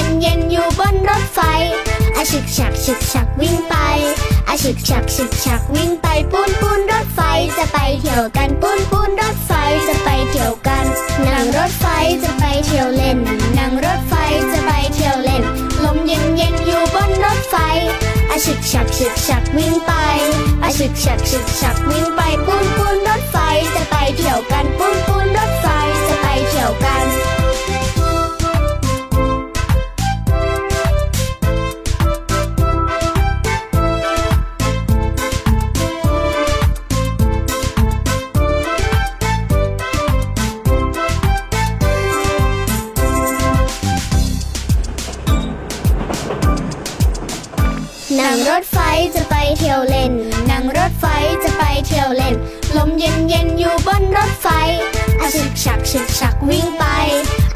ย็นเย็นอยู่บนรถไฟอาฉึกฉักฉึกฉักวิ่งไปอาฉึกฉักฉึกฉักวิ่งไปปูนปูนรถไฟจะไปเที่ยวกันปูนปูนรถไฟจะไปเที่ยวกันนั่งรถไฟจะไปเที่ยวเล่นนั่งรถไฟจะไปเที่ยวเล่น ลมเย็นเย็นอยู่บนรถไฟอาฉึกฉักฉึกฉักวิ่งไปอาฉึกฉักฉึกฉักวิ่งไปปูนปูนรถไฟจะไปเที่ยวกันปูนปูนรถไฟจะไปเที่ยวกัน ไฟอาฉึกฉักฉึกฉักวิ่งไป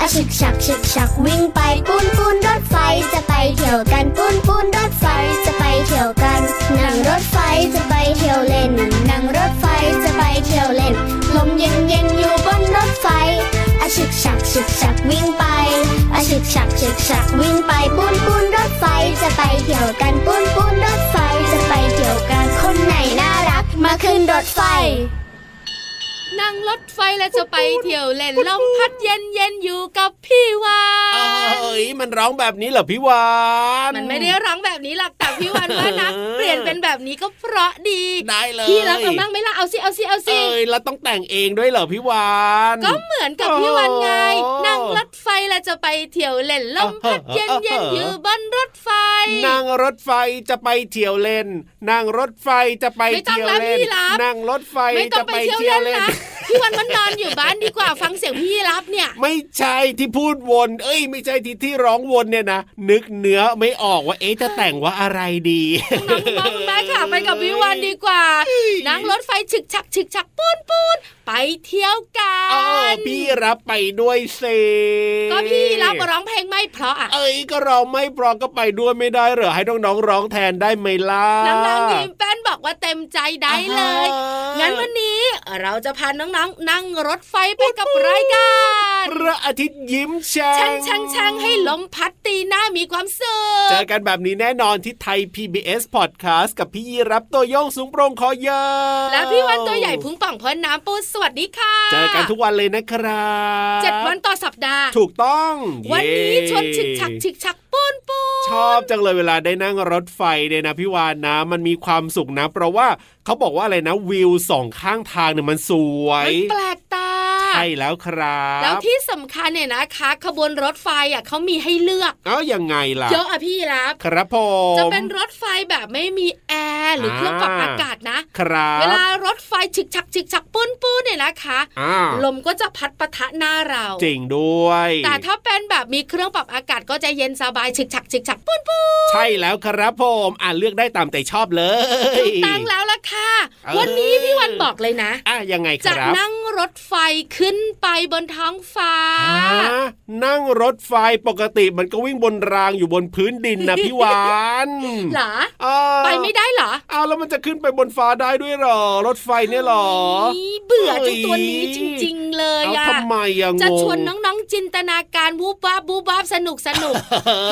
อาฉึกฉักฉึกฉักวิ่งไปปูนปูนรถไฟจะไปเที่ยวกันปูนปูนรถไฟจะไปเที่ยวกันนั่งรถไฟจะไปเที่ยวเล่นนั่งรถไฟจะไปเที่ยวเล่น ลมเย็นเย็นอยู่บนรถไฟอาฉึกฉักฉึกฉักวิ่งไปอาฉึกฉักฉึกฉักวิ่งไปปูนปูนรถไฟจะไปเที่ยวกันปูนปูนรถไฟจะไปเที่ยวกันคนไหนน่ารักมาขึ้นรถไฟ นั่งรถไฟแล้วจะไปเที่ยวเล่นลมพัดเย็นเย็นๆอยู่กับพี่วาเอ้ยมันร้องแบบนี้เหรอพี่วานมันไม่ได้ร้องแบบนี้หรอกแต่พี่วันว่านะเปลี่ยนเป็นแบบนี้ก็เพราะดีได้เลยพี่รับเอาบ้างไหมล่ะเอาสิเอาสิเอาสิเอ้ยแล้วต้องแต่งเองด้วยเหรอพี่วานก็เหมือนกับพี่วันไงโอ้นั่งรถไฟแล้วจะไปเที่ยวเล่นลมพัดเย็นเย็นๆอยู่บนรถไฟ นั่งรถไฟจะไปเที่ยวเล่น นั่งรถไฟจะไปไม่ต้องเที่ยวแล้วเล่นพี่รับนั่งรถไฟไม่ต้อจะงไปไปเที่ยวเที่ยวเล่นเล่นนะพี่วันมันนอนอยู่บ้านดีกว่าฟังเสียงพี่รับเนี่ย ไม่ใช่ที่พูดวน เอ้ย ไม่ใช่ที่ที่ร้องวนเนี่ยนะนึกเนื้อไม่ออกว่าเอ๊ะจะแต่งว่าอะไรดีน้องๆคุณแม่ค่ะไปกับพี่วันดีกว่านั่งรถไฟฉึกฉักฉึกฉักปูนปูนไปเที่ยวกัเออนพี่รับไปด้วยเซก็พี่รับร้องเพลงไม่เพราะอะเอ้ยก็เราไม่พร้อมก็ไปด้วยไม่ได้เหรอให้น้องๆร้องแทนได้ไหมล่ะน้องๆยิ้มแป้นบอกว่าเต็มใจได้เลยอ่างั้นวันนี้เราจะพาน้องๆนั่งรถไฟไปกับรายการพระอาทิตย์ยิ้มแฉ่ช่างช่างช่างให้ลมพัดตีหน้ามีความสุขเจอกันแบบนี้แน่นอนที่ไทย PBS Podcast กับพี่ยีรับตัวโยงสูงโปร่งคอยาวและพี่วันตัวใหญ่พุงป่องพอน้ำปูสวัสดีค่ะ เจอกันทุกวันเลยนะครับเจ็ดวันต่อสัปดาห์ ถูกต้อง วันนี้เย้ชวนฉึกฉักฉึกฉัก ปูนปูนชอบจังเลยเวลาได้นั่งรถไฟเนี่ยนะพี่วานนะ มันมีความสุขนะ เพราะว่าเขาบอกว่าอะไรนะวิวสองข้างทางเนี่ยมันสวย มันแปลกตา ใช่แล้วครับ แล้วที่สำคัญเนี่ยนะคะ ขบวนรถไฟอะเขามีให้เลือกเอ้ายังไงล่ะเยอะอะพี่รับครับผมจะเป็นรถไฟแบบไม่มีแอร์หรือเครื่องปรับอากาศนะครับเวลารถไฟฉึกฉักฉึกฉักปุ้นปูนเนี่ยนะคะอ่าลมก็จะพัดปะทะหน้าเราจริงด้วย แต่ถ้าเป็นแบบมีเครื่องปรับอากาศก็จะเย็นสบายฉึกฉักฉึกฉักปุ้นปูนใช่แล้วครับผมอ่าเลือกได้ตามใจชอบเลยถูกตั้งแล้วล่ะค่ะเออวันนี้พี่วันบอกเลยนะอะยังไงคจะรับนั่งรถไฟขึ้นไปบนท้องฟ้าอ่านั่งรถไฟปกติมันก็วิ่งบนรางอยู่บนพื้นดินนะพี่วานเหรออ่าไปไม่ได้เหรอเอาแล้วมันจะขึ้นไปบนฟ้าได้ด้วยเหรอ รถไฟเนี่ยเหรอนี่เบื่อเจ้าตัวนี้จริง ๆ เลยเอาอะทำไมอะงงจะชวนน้องๆจินตนาการวูบวาบวูบวาบสนุกสนุก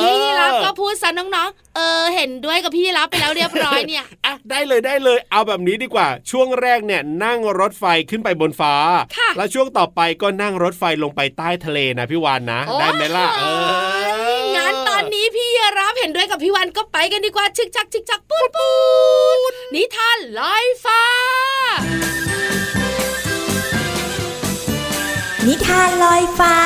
พี่รับก็พูดซะน้องๆ เออ เห็นด้วยกับพี่รับไปแล้วเรียบร้อยเนี่ยอะได้เลยได้เลย เอาแบบนี้ดีกว่า ช่วงแรกเนี่ยนั่งรถไฟขึ้นไปบนฟ้าค่ะแล้วช่วงต่อไปก็นั่งรถไฟลงไปใต้ทะเลนะพี่วานนะ ได้ไหมล่ะเอองั้นตอนนี้พี่รับเห็นด้วยกับพี่วันก็ไปกันดีกว่า ชึกชักชึกชักปูนปูนนิทานลอยฟ้า นิทานลอยฟ้า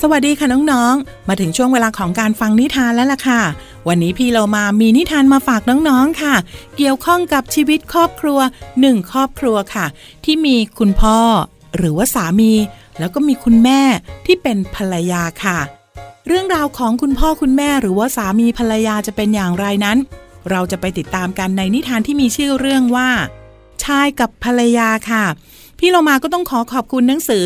สวัสดีค่ะน้องๆ มาถึงช่วงเวลาของการฟังนิทานแล้วล่ะค่ะ วันนี้พี่เรามามีนิทานมาฝากน้องๆค่ะ เกี่ยวข้องกับชีวิตครอบครัวหนึ่งครอบครัวค่ะ ที่มีคุณพ่อ หรือว่าสามี แล้วก็มีคุณแม่ที่เป็นภรรยาค่ะ เรื่องราวของคุณพ่อคุณแม่หรือว่าสามีภรรยาจะเป็นอย่างไรนั้น เราจะไปติดตามกันในนิทานที่มีชื่อเรื่องว่า ชายกับภรรยาค่ะพี่เรามาก็ต้องขอขอบคุณหนังสือ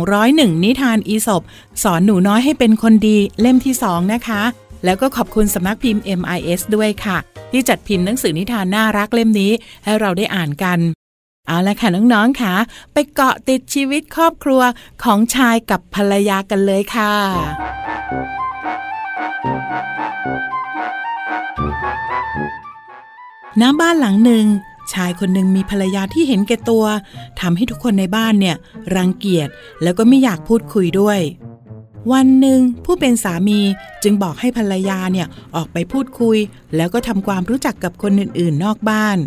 101 นิทานอีสบสอนหนูน้อยให้เป็นคนดีเล่มที่2นะคะ แล้วก็ขอบคุณสำนักพิมพ์ MIS ด้วยค่ะ ที่จัดพิมพ์หนังสือนิทานน่ารักเล่มนี้ ให้เราได้อ่านกัน เอาละค่ะน้องๆค่ะ ไปเกาะติดชีวิตครอบครัวของชายกับภรรยากันเลยค่ะน้ำบ้านหลังหนึ่งชายคนหนึ่งมีภรรยาที่เห็นแก่ตัวทำให้ทุกคนในบ้านเนี่ย รังเกียจแล้วก็ไม่อยากพูดคุยด้วย วันหนึ่งผู้เป็นสามีจึงบอกให้ภรรยาเนี่ยออกไปพูดคุย แล้วก็ทำความรู้จักกับคนอื่นๆนอกบ้าน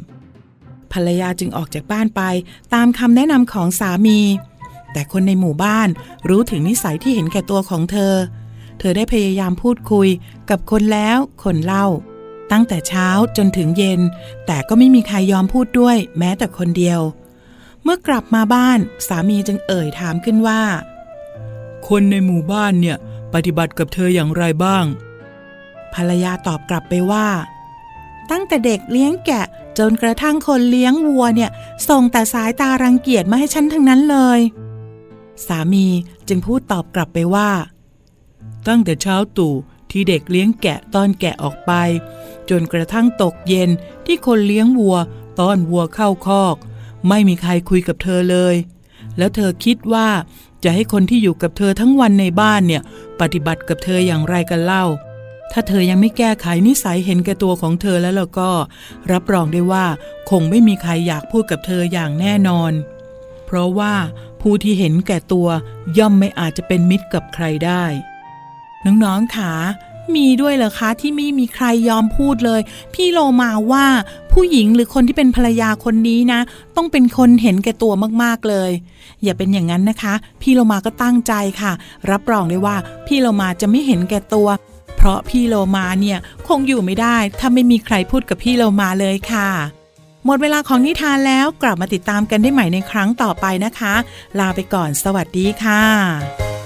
ภรรยาจึงออกจากบ้านไปตามคำแนะนำของสามี แต่คนในหมู่บ้านรู้ถึงนิสัยที่เห็นแก่ตัวของเธอ เธอได้พยายามพูดคุยกับคนแล้วคนเล่า ตั้งแต่เช้าจนถึงเย็น แต่ก็ไม่มีใครยอมพูดด้วย แม้แต่คนเดียว เมื่อกลับมาบ้านสามีจึงเอ่ยถามขึ้นว่า คนในหมู่บ้านเนี่ยปฏิบัติกับเธออย่างไรบ้าง ภรรยาตอบกลับไปว่า ตั้งแต่เด็กเลี้ยงแกะจนกระทั่งคนเลี้ยงวัวเนี่ยส่งแต่สายตารังเกียจมาให้ฉันทั้งนั้นเลย สามีจึงพูดตอบกลับไปว่า ตั้งแต่เช้าตู่ที่เด็กเลี้ยงแกะต้อนแกะออกไป จนกระทั่งตกเย็นที่คนเลี้ยงวัวต้อนวัวเข้าคอก ไม่มีใครคุยกับเธอเลย แล้วเธอคิดว่า จะให้คนที่อยู่กับเธอทั้งวันในบ้านเนี่ย ปฏิบัติกับเธออย่างไรกันเล่า ถ้าเธอยังไม่แก้ไขนิสัยเห็นแก่ตัวของเธอแล้วแล้วก็ รับรองได้ว่าคงไม่มีใครอยากพูดกับเธออย่างแน่นอน เพราะว่าผู้ที่เห็นแก่ตัวย่อมไม่อาจจะเป็นมิตรกับใครได้ น้องๆคะ มีด้วยเหรอคะ ที่ไม่มีใครยอมพูดเลย พี่โลมาว่าผู้หญิงหรือคนที่เป็นภรรยาคนนี้นะ ต้องเป็นคนเห็นแก่ตัวมากๆเลย อย่าเป็นอย่างนั้นนะคะ พี่โลมาก็ตั้งใจค่ะ รับรองได้ว่าพี่โลมาจะไม่เห็นแก่ตัว เพราะพี่โลมาเนี่ยคงอยู่ไม่ได้ถ้าไม่มีใครพูดกับพี่โลมาเลยค่ะหมดเวลาของนิทานแล้วกลับมาติดตามกันได้ใหม่ในครั้งต่อไปนะคะ ลาไปก่อนสวัสดีค่ะ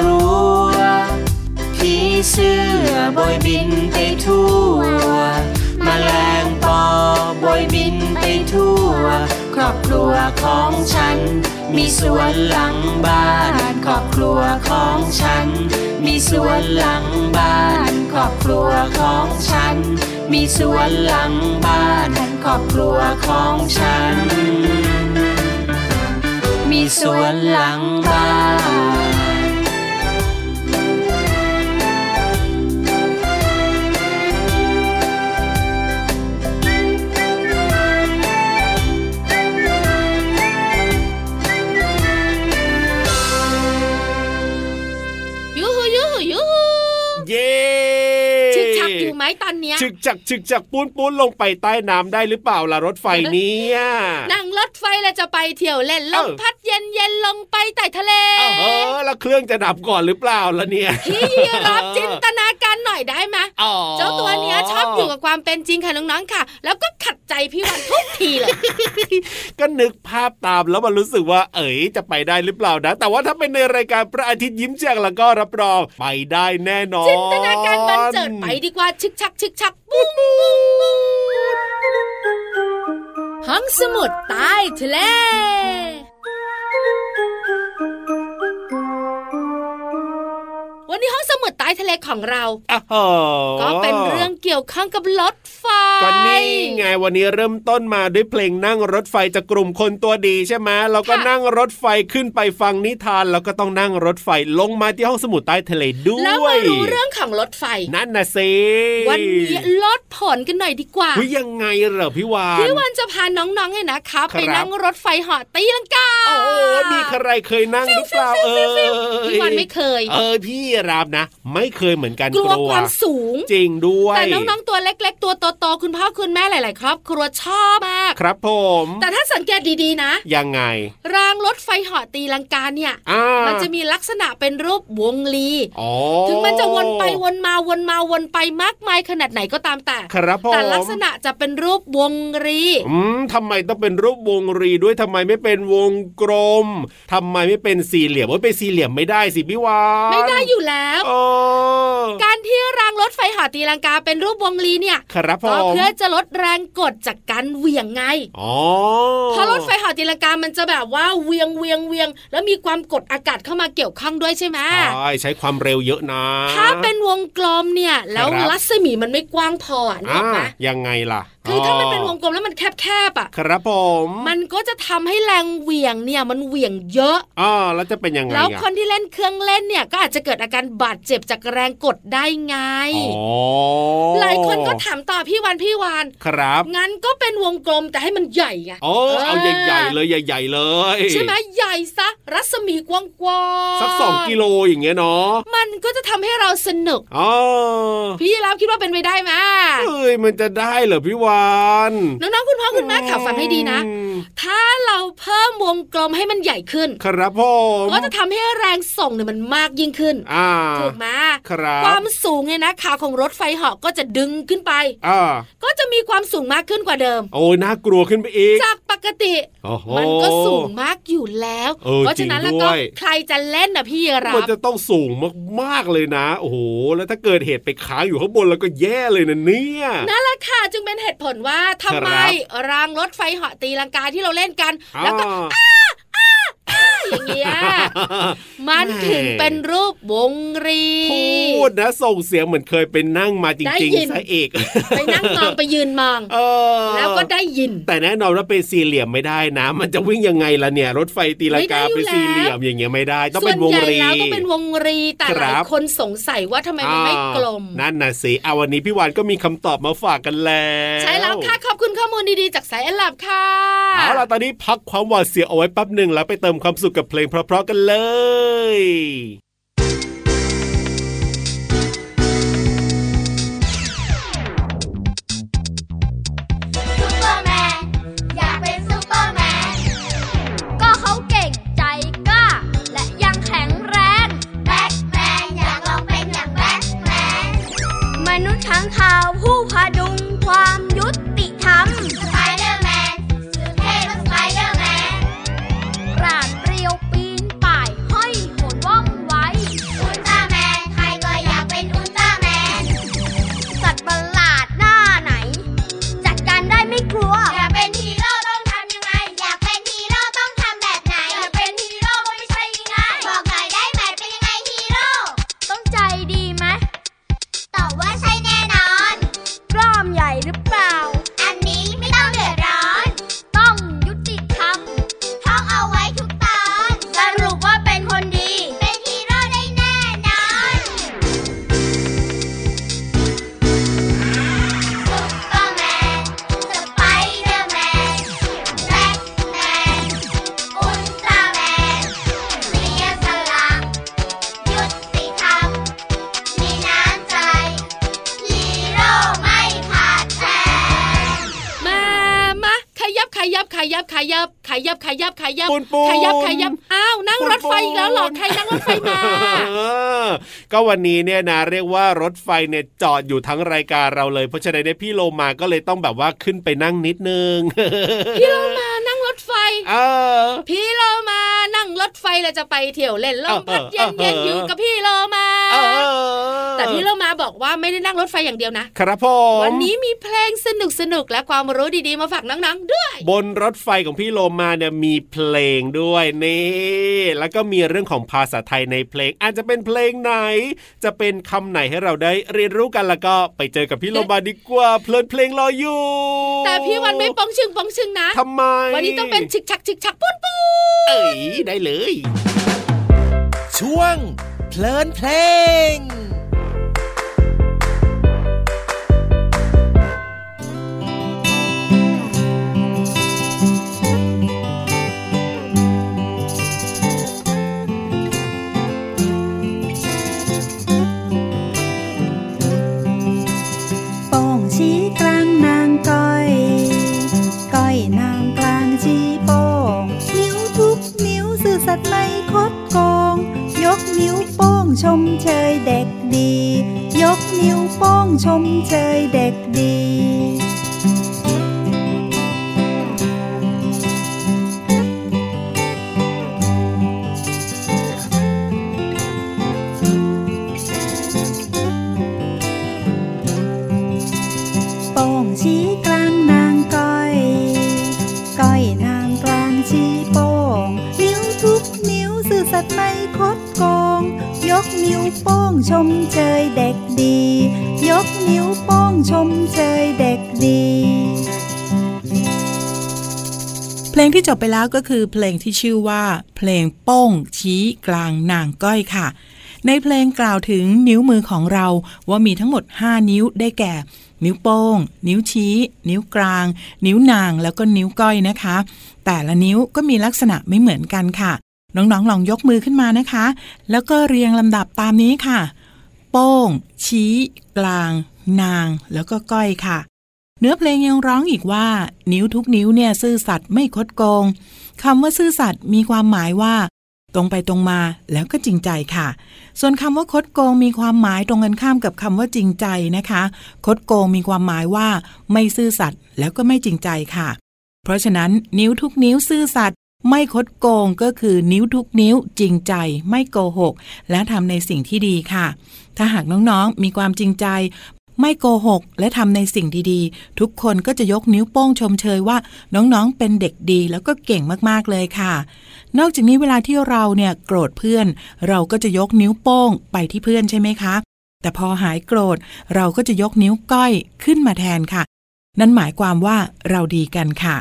รั้วผีเสื้อบอยบินไปทั่วมแมลงปอบอยบินไปทั่ว ครอบครัวของฉัน มีสวนหลังบ้าน ครอบครัวของฉัน มีสวนหลังบ้าน ครอบครัวของฉัน มีสวนหลังบ้าน ครอบครัวของฉัน มีสวนหลังบ้าน ตอนเนี้ยฉึกจักฉึกจักปูนปูนลงไปใต้น้ำได้หรือเปล่าล่ะรถไฟเนี้ยนั่งรถไฟแล้วจะไปเที่ยวเล่นลมเออพัดเย็นเย็นๆลงไปใต้ทะเลเออแล้วเครื่องจะดับก่อนหรือเปล่าล่ะเนี่ยพี่ยีรับจินตนาการหน่อยได้ไหมอ๋อเจ้าตัวเนี้ยชอบอยู่กับความเป็นจริงค่ะน้องๆค่ะ แล้วก็ขัดใจพี่วันทุกทีเลยก็นึกภาพตามแล้วมันรู้สึกว่า เอ๋ยจะไปได้หรือเปล่านะ แต่ว่าถ้าเป็นในรายการพระอาทิตย์ยิ้มแจ่งแล้วก็รับรองไปได้แน่นอนจินตนาการบันเจิดไปดีกว่าชึกชักชึกชักปุ้งห้องสมุดใต้ทะเลวันนี้ห้อง สมุดใต้ทะเลของเราอ้าวโหก็เป็นเรื่องเกี่ยวข้องกับรถไฟก็นี่ไงวันนี้เริ่มต้นมาด้วยเพลงนั่งรถไฟจากกลุ่มคนตัวดีใช่ไหมเราก็ค่ะนั่งรถไฟขึ้นไปฟังนิทาน แล้วก็ต้องนั่งรถไฟลงมาที่ห้องสมุดใต้ทะเลด้วยแล้วมารู้เรื่องของรถไฟนั่นนะสิวันนี้ลดผลกันหน่อยดีกว่าวิยังไงเหรอพี่วานพี่วันจะพาน้องๆเนี่ยนะคะไปนั่งรถไฟเหาะตีลังกาโอ้มีใครเคยนั่งหรือเปล่าเออพี่วันไม่เคย เออพี่รับนะไม่เคยเหมือนกันกลัวความสูง จริงด้วย แต่น้องๆตัวเล็ก ๆ ตัวโตๆคุณพ่อคุณแม่หลาย ๆ ครอบครัวชอบมาก ครับผม แต่ถ้าสังเกตดีๆนะ ยังไง รางรถไฟเหาะตีลังกาเนี่ยอ่ามันจะมีลักษณะเป็นรูปวงลีอ๋อถึงมันจะวนไปวนมาวนมาวนไปมากมายขนาดไหนก็ตามแต่ ครับผม แต่ลักษณะจะเป็นรูปวงรีอืมทำไมต้องเป็นรูปวงรีด้วยทำไมไม่เป็นวงกลมทำไมไม่เป็นสี่เหลี่ยมว่าเป็นสี่เหลี่ยมไม่ได้สิพี่วานไม่ได้อยู่แล้วโอ้การที่รางรถไฟเหาะตีลังกาเป็นรูปวงลีเนี่ยครับผก็มเพื่อจะลดแรงกดจากการเหวี่ยงไงอ๋อเพราะรถไฟเหาะตีลังกามันจะแบบว่าเวียงเวียงเวียง แล้วมีความกดอากาศเข้ามาเกี่ยวข้องด้วยใช่ไหมใช่ใช้ความเร็วเยอะนะ ถ้าเป็นวงกลมเนี่ย แล้วครับรัศมีมันไม่กว้างพออะนึกออกไหมอ่ายังไงล่ะคือถ้ามันเป็นวงกลมแล้วมันแคบๆอะ ครับผม มันก็จะทำให้แรงเหวี่ยงเนี่ยมันเหวี่ยงเยอะอ๋อแล้วจะเป็นยังไงแล้วอะคนที่เล่นเครื่องเล่นเนี่ยก็อาจจะเกิดอาการบาดเจ็บจากแรงกดได้ไงอ๋อหลายคนก็ถามต่อพี่วันพี่วานครับงั้นก็เป็นวงกลมแต่ให้มันใหญ่ไงโอ้เอาใหญ่ๆเลยใหญ่ๆเลย ใช่ไหมใหญ่ซะรัศมีกว้างๆสักสองกิโลอย่างเงี้ยเนาะมันก็จะทำให้เราสนุกอ๋อพี่รับคิดว่าเป็นไปได้ไหมเอ้ยมันจะได้เหรอพี่วานน้องๆคุณพ่อคุณแม่ขับฟังให้ดีนะอืมถ้าเราเพิ่มวงกลมให้มันใหญ่ขึ้น ครับผมก็จะทำให้แรงส่งเนี่ยมันมากยิ่งขึ้นอ่าถูกไหมครับความสูงเนี่ยนะขาของรถไฟเหาะก็จะดึงขึ้นไปอ่าก็จะมีความสูงมากขึ้นกว่าเดิม โอ้ยน่ากลัวขึ้นไปอีก จากปกติโอ้โหมันก็สูงมากอยู่แล้วเออเพราะฉะนั้นจริแล้วงด้ก็วยใครจะเล่นนะพี่รัมันบจะต้องสูงมากๆเลยนะ โอ้โห แล้วถ้าเกิดเหตุไปค้างอยู่ข้างบนแล้วก็แย่เลยนะเนี่ยนั่นแหละค่ะจึงเป็นเหตุผลว่าทำไมครับรางรถไฟเหาะตีลังกาที่เราเล่นกัน แล้วก็อ่าอ ย่างเงี้ยมันถึงเป็นรูปวงรีพูดนะส่งเสียงเหมือนเคยเป็นนั่งมาจได้ริงยินๆซะเอกไปนั่งมองไปยืนมองเออแล้วก็ได้ยิน แต่แน่นอนว่าเป็นสี่เหลี่ยมไม่ได้นะ มันจะวิ่งยังไงล่ะเนี่ย รถไฟตีลังกาไม่ได้อยู่เป็นสี่เหลี่ยมอย่างเงี้ยไม่ได้ ต้องส่วเป็นนวงใหญ่รีแล้วก็เป็นวงรีแต่คหรัลายบคนสงสัยว่าทำไมมันไม่กลมอ่านั่นน่ะสิเอาวันนี้พี่วานก็มีคำตอบมาฝากกันแล้วใช่แล้วค่ะขอบคุณข้อมูลดีๆ จากสายแอนลับค่ะเอาล่ะตอนนี้พักความหวาดเสียวเอาไว้แป๊บหนึ่งแล้วไปเติมความสุขกับเพลงเพราะๆกันเลย「 ยับขยับขยับปูนปูนขยับขยับอ้าวนั่งรถไฟอีกแล้วเหรอใครนั่งรถไฟมาเออก็วันนี้เนี่ยนะเรียกว่ารถไฟเนี่ยจอดอยู่ทั้งรายการเราเลย เพราะฉะนั้นเนี่ยพี่โลมาก็เลยต้องแบบว่าขึ้นไปนั่งนิดนึงพี่เรามานั่งรถไฟเออพี่เรามานั่งรถไฟเราจะไปเที่ยวเล่นลมพัดเอเย็อนเอเย็นออยู่กับพี่เรามาเออ แต่พี่เรามาบอกว่าไม่ได้นั่งรถไฟอย่างเดียวนะ ครับผมวันนี้มีเพลงสนุกสนุกๆและความรู้ดีๆมาฝากน้องๆด้วย บนรถไฟของพี่โลมาเนี่ยมีเพลงด้วยนี่ แล้วก็มีเรื่องของภาษาไทยในเพลง อาจจะเป็นเพลงไหน จะเป็นคำไหนให้เราได้เรียนรู้กันแล้วก็ไปเจอกับพี่โลมาดีกว่าเพลินเพลงรออยู่ แต่พี่วันไม่ปองชึงปองชึงนะทำไม วันนี้ต้องเป็นชิกชักชิกชักปุ้นปุ้นเอ้ยได้เลย ช่วง เพลินเพลง โป้ง นิ้วโป้งชมเชยเด็กดี เพลงที่จบไปแล้วก็คือเพลงที่ชื่อว่า เพลงโป้งชี้กลางนางก้อยค่ะ ในเพลงกล่าวถึงนิ้วมือของเราว่ามีทั้งหมด 5 นิ้วได้แก่ นิ้วโป้ง นิ้วชี้ นิ้วกลาง นิ้วนางแล้วก็นิ้วก้อยนะคะ แต่ละนิ้วก็มีลักษณะไม่เหมือนกันค่ะ น้องๆลองยกมือขึ้นมานะคะ แล้วก็เรียงลำดับตามนี้ค่ะ โป้ง ชี้ กลาง นางแล้วก็ก้อยค่ะ เนื้อเพลงยังร้องอีกว่า นิ้วทุกนิ้วเนี่ยซื่อสัตย์ไม่คดโกงคำว่าซื่อสัตย์มีความหมายว่า ตรงไปตรงมาแล้วก็จริงใจค่ะ ส่วนคำว่าคดโกงมีความหมายตรงกันข้ามกับคำว่าจริงใจนะคะ คดโกงมีความหมายว่า ไม่ซื่อสัตย์แล้วก็ไม่จริงใจค่ะ เพราะฉะนั้นนิ้วทุกนิ้วซื่อสัตย์ไม่คดโกงก็คือนิ้วทุกนิ้วจริงใจ ไม่โกหก และทำในสิ่งที่ดีค่ะ ถ้าหากน้องๆมีความจริงใจ ไม่โกหก และทำในสิ่งดีๆ ทุกคนก็จะยกนิ้วโป้งชมเชยว่าน้องๆเป็นเด็กดีแล้วก็เก่งมากๆเลยค่ะ นอกจากนี้เวลาที่เราเนี่ยโกรธเพื่อน เราก็จะยกนิ้วโป้งไปที่เพื่อนใช่ไหมคะ แต่พอหายโกรธเราก็จะยกนิ้วก้อยขึ้นมาแทนค่ะ นั่นหมายความว่าเราดีกันค่ะ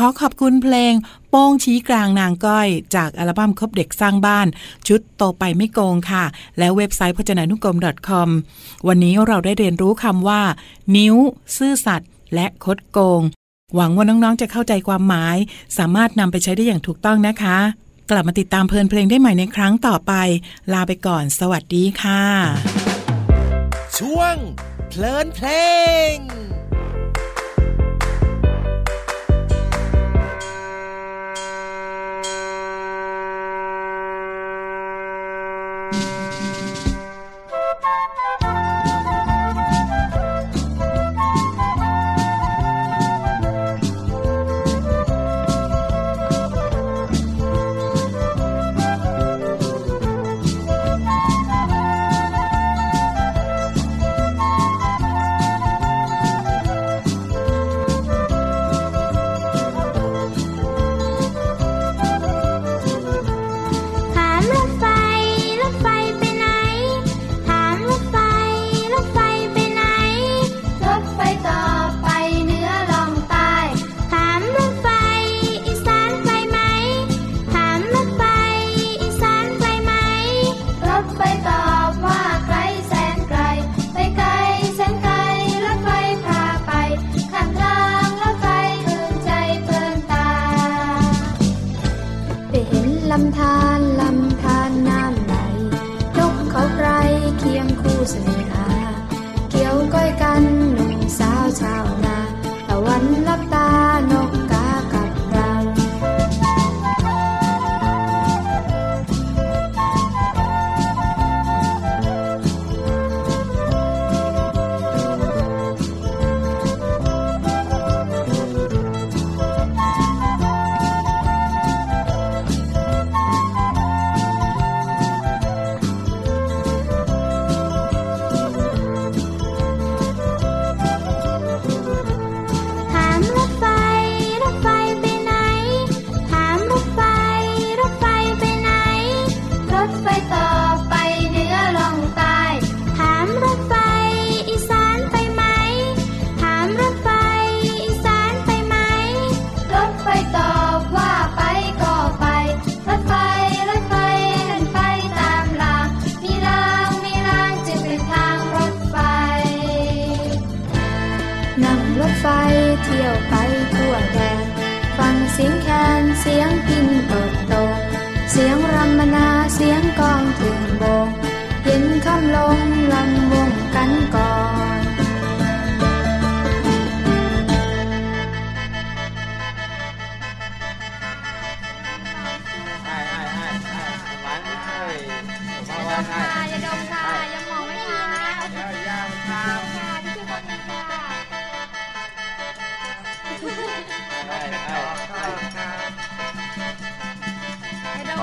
ขอขอบคุณเพลง โป้งชี้กลางนางก้อย จากอัลบั้มคบเด็กสร้างบ้าน ชุดโตไปไม่โกงค่ะ และเว็บไซต์พจนานุกรม .com วันนี้เราได้เรียนรู้คำว่า นิ้ว ซื่อสัตย์และคดโกง หวังว่าน้องๆจะเข้าใจความหมาย สามารถนำไปใช้ได้อย่างถูกต้องนะคะ กลับมาติดตามเพลินเพลงได้ใหม่ในครั้งต่อไป ลาไปก่อน สวัสดีค่ะ ช่วงเพลินเพลง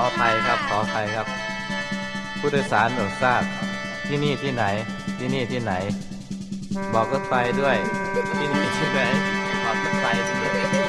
อภัยครับ ขออภัยครับ ผู้โดยสารโปรดทราบ ที่นี่ที่ไหน ที่นี่ที่ไหน บอกรถไฟด้วย ที่นี่ที่ไหนบอกรถไฟด้วย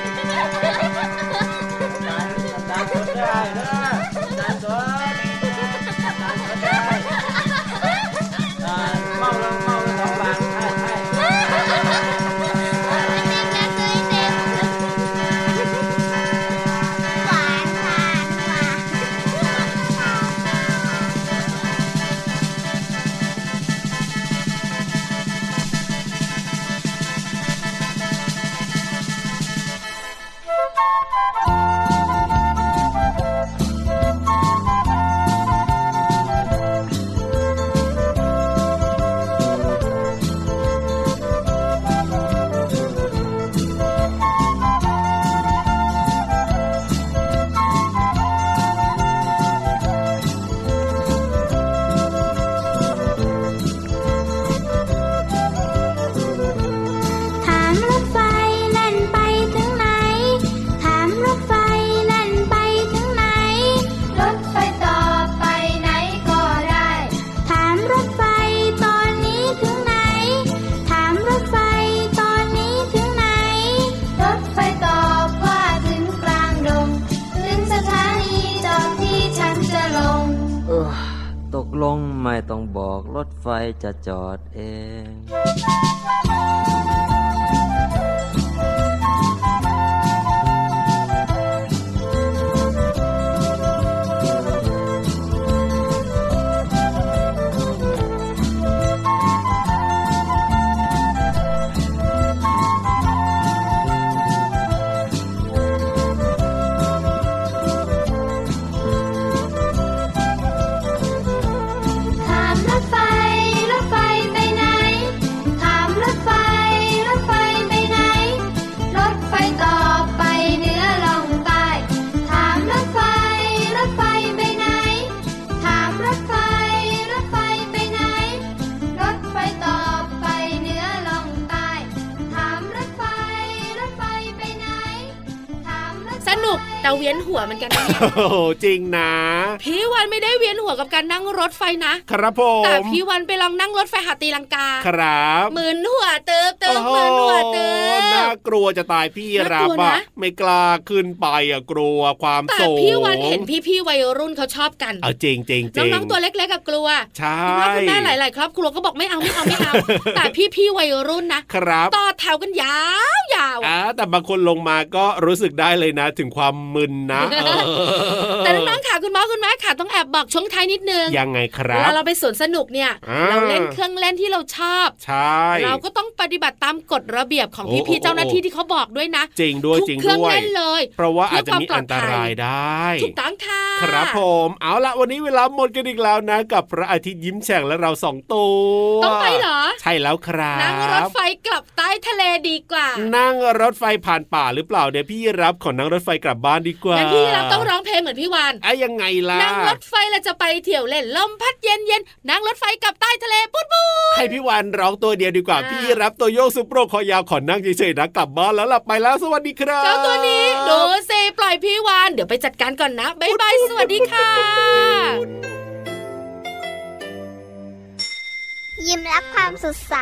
ไม่ต้องบอกรถไฟจะจอดเอง แต่เวียนหัวเหมือนกันนะเนี่ยโอ้โหจริงนะ พี่วันไม่ได้เวียนหัวกับการนั่งรถไฟนะ ครับผมแต่พี่วันไปลองนั่งรถไฟหาตีลังกา ครับหมือนหัวเติบเติบโอ้โหเหมือนหัวเติบน่ากลัวจะตายพี่น่ากรัลับวนะอะไม่กล้าขึ้นไปอะกลัวความแต่สูงพี่วันเห็นพี่ๆวัยรุ่นเขาชอบกันเอาจริงจริงจริงน้องๆตัวเล็กๆกับกลัวใช่คุณพ่อคุณแม่หลาย ๆ ครอบครัวก็บอกไม่เอาไม่เอาไม่เอาแต่พี่ๆวัยรุ่นนะครับต่อแถวกันยาวๆอ่าแต่บางคนลงมาก็รู้สึกได้เลยนะ ถึงความมึนนะเออแต่น้องๆค่ะคุณพ่อคุณแม่ค่ะต้องแอบบอกช่วงท้ายนิดนึงยังไงครัเวบลาเราไปสวนสนุกเนี่ยอ่าเราเล่นเครื่องเล่นที่เราชอบใช่เราก็ต้องปฏิบัติตามกฎระเบียบของโอ้พี่โอ้ๆเจ้าหน้าที่ที่เขาบอกด้วยนะจริงด้วยทุกจริงเครื่องด้วยเล่นเลย เพราะว่าอาจจะมีเพื่อความอันตรายได้ถูกต้องค่ะครับผมเอาละวันนี้เวลาหมดกันอีกแล้วนะ กับพระอาทิตย์ยิ้มแฉ่งและเราสองตัวต้องไปเหรอ ใช่แล้วครับนั่งรถไฟกลับใต้ทะเลดีกว่า นั่งรถไฟผ่านป่าหรือเปล่าเดี๋ยวพี่รับขอนั่งรถไฟกลับบ้านดีกว่างั้นพี่เราต้องร้องเพลงเหมือนพี่วานไอ้ยังไงล่ะนั่งรถไฟเราจะไปเที่ยวเล่นลมพัดเย็นเย็นๆนั่งรถไฟกลับใต้ทะเลปุ๊บปุ๊บให้พี่วานร้องตัวเดียวดีกว่าอ่าพี่รับตัวโยกซุปโปรคอยาวขอนั่งเฉยๆนะกลับบ้านแล้วล่ะไปแล้วสวัสดีครับเจ้าตัวนี้ดูสิปล่อยพี่วานเดี๋ยวไปจัดการก่อนนะบ๊ายบายสวัสดีค่ะยิ้มรับความสดใส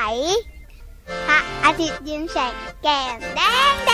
พระอาทิตย์ยิ้มแฉกแก้มแดงแด